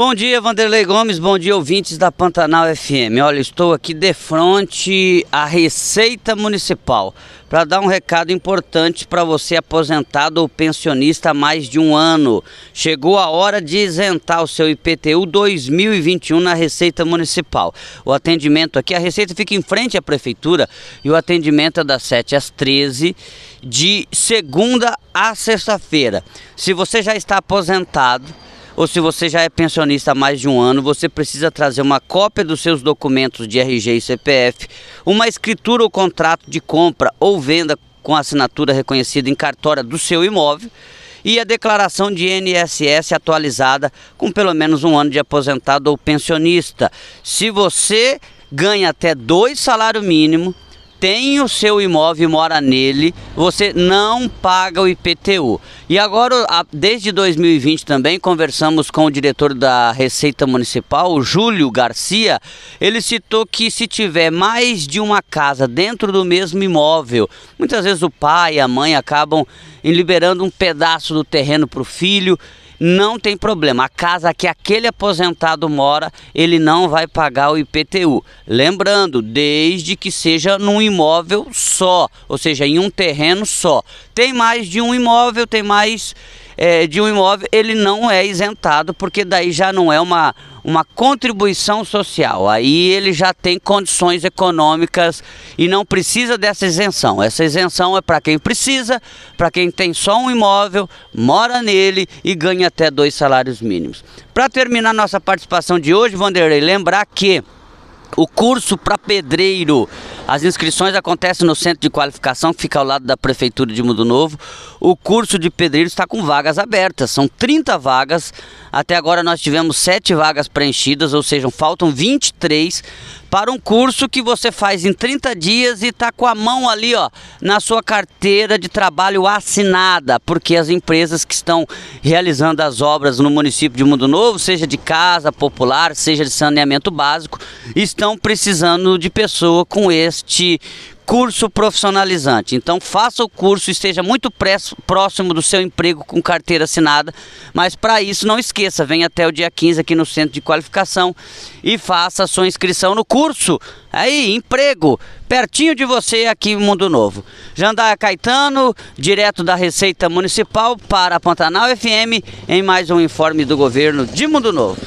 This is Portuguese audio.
Bom dia, Vanderlei Gomes. Bom dia, ouvintes da Pantanal FM. Olha, estou aqui de frente à Receita Municipal para dar um recado importante para você aposentado ou pensionista há mais de um ano. Chegou a hora de isentar o seu IPTU 2021 na Receita Municipal. O atendimento aqui, a Receita fica em frente à Prefeitura e o atendimento é das 7 às 13, de segunda a sexta-feira. Se você já está aposentado, ou se você já é pensionista há mais de um ano, você precisa trazer uma cópia dos seus documentos de RG e CPF, uma escritura ou contrato de compra ou venda com assinatura reconhecida em cartória do seu imóvel e a declaração de INSS atualizada com pelo menos um ano de aposentado ou pensionista. Se você ganha até dois salários mínimos, tem o seu imóvel e mora nele, você não paga o IPTU. E agora, desde 2020 também, conversamos com o diretor da Receita Municipal, Júlio Garcia. Ele citou que se tiver mais de uma casa dentro do mesmo imóvel, muitas vezes o pai e a mãe acabam liberando um pedaço do terreno para o filho não tem problema. A casa que aquele aposentado mora, ele não vai pagar o IPTU. Lembrando, desde que seja num imóvel só, ou seja, em um terreno só. Tem mais de um imóvel, tem mais é, de um imóvel, ele não é isentado, porque daí já não é uma uma contribuição social. Aí ele já tem condições econômicas e não precisa dessa isenção. Essa isenção é para quem precisa, para quem tem só um imóvel, mora nele e ganha até dois salários mínimos. Para terminar nossa participação de hoje, Vanderlei, lembrar que o curso para pedreiro, as inscrições acontecem no centro de qualificação que fica ao lado da prefeitura de Mundo Novo. O curso de pedreiro está com vagas abertas, são 30 vagas. Até agora nós tivemos 7 vagas preenchidas, ou seja, faltam 23 para um curso que você faz em 30 dias e está com a mão ali, ó, na sua carteira de trabalho assinada, porque as empresas que estão realizando as obras no município de Mundo Novo, seja de casa popular, seja de saneamento básico, estão precisando de pessoa com este curso profissionalizante. Então faça o curso, esteja muito próximo do seu emprego com carteira assinada, mas para isso não esqueça, venha até o dia 15 aqui no Centro de Qualificação e faça a sua inscrição no curso. Aí, emprego, pertinho de você aqui em Mundo Novo. Jandaia Caetano, direto da Receita Municipal para Pantanal FM, em mais um informe do governo de Mundo Novo.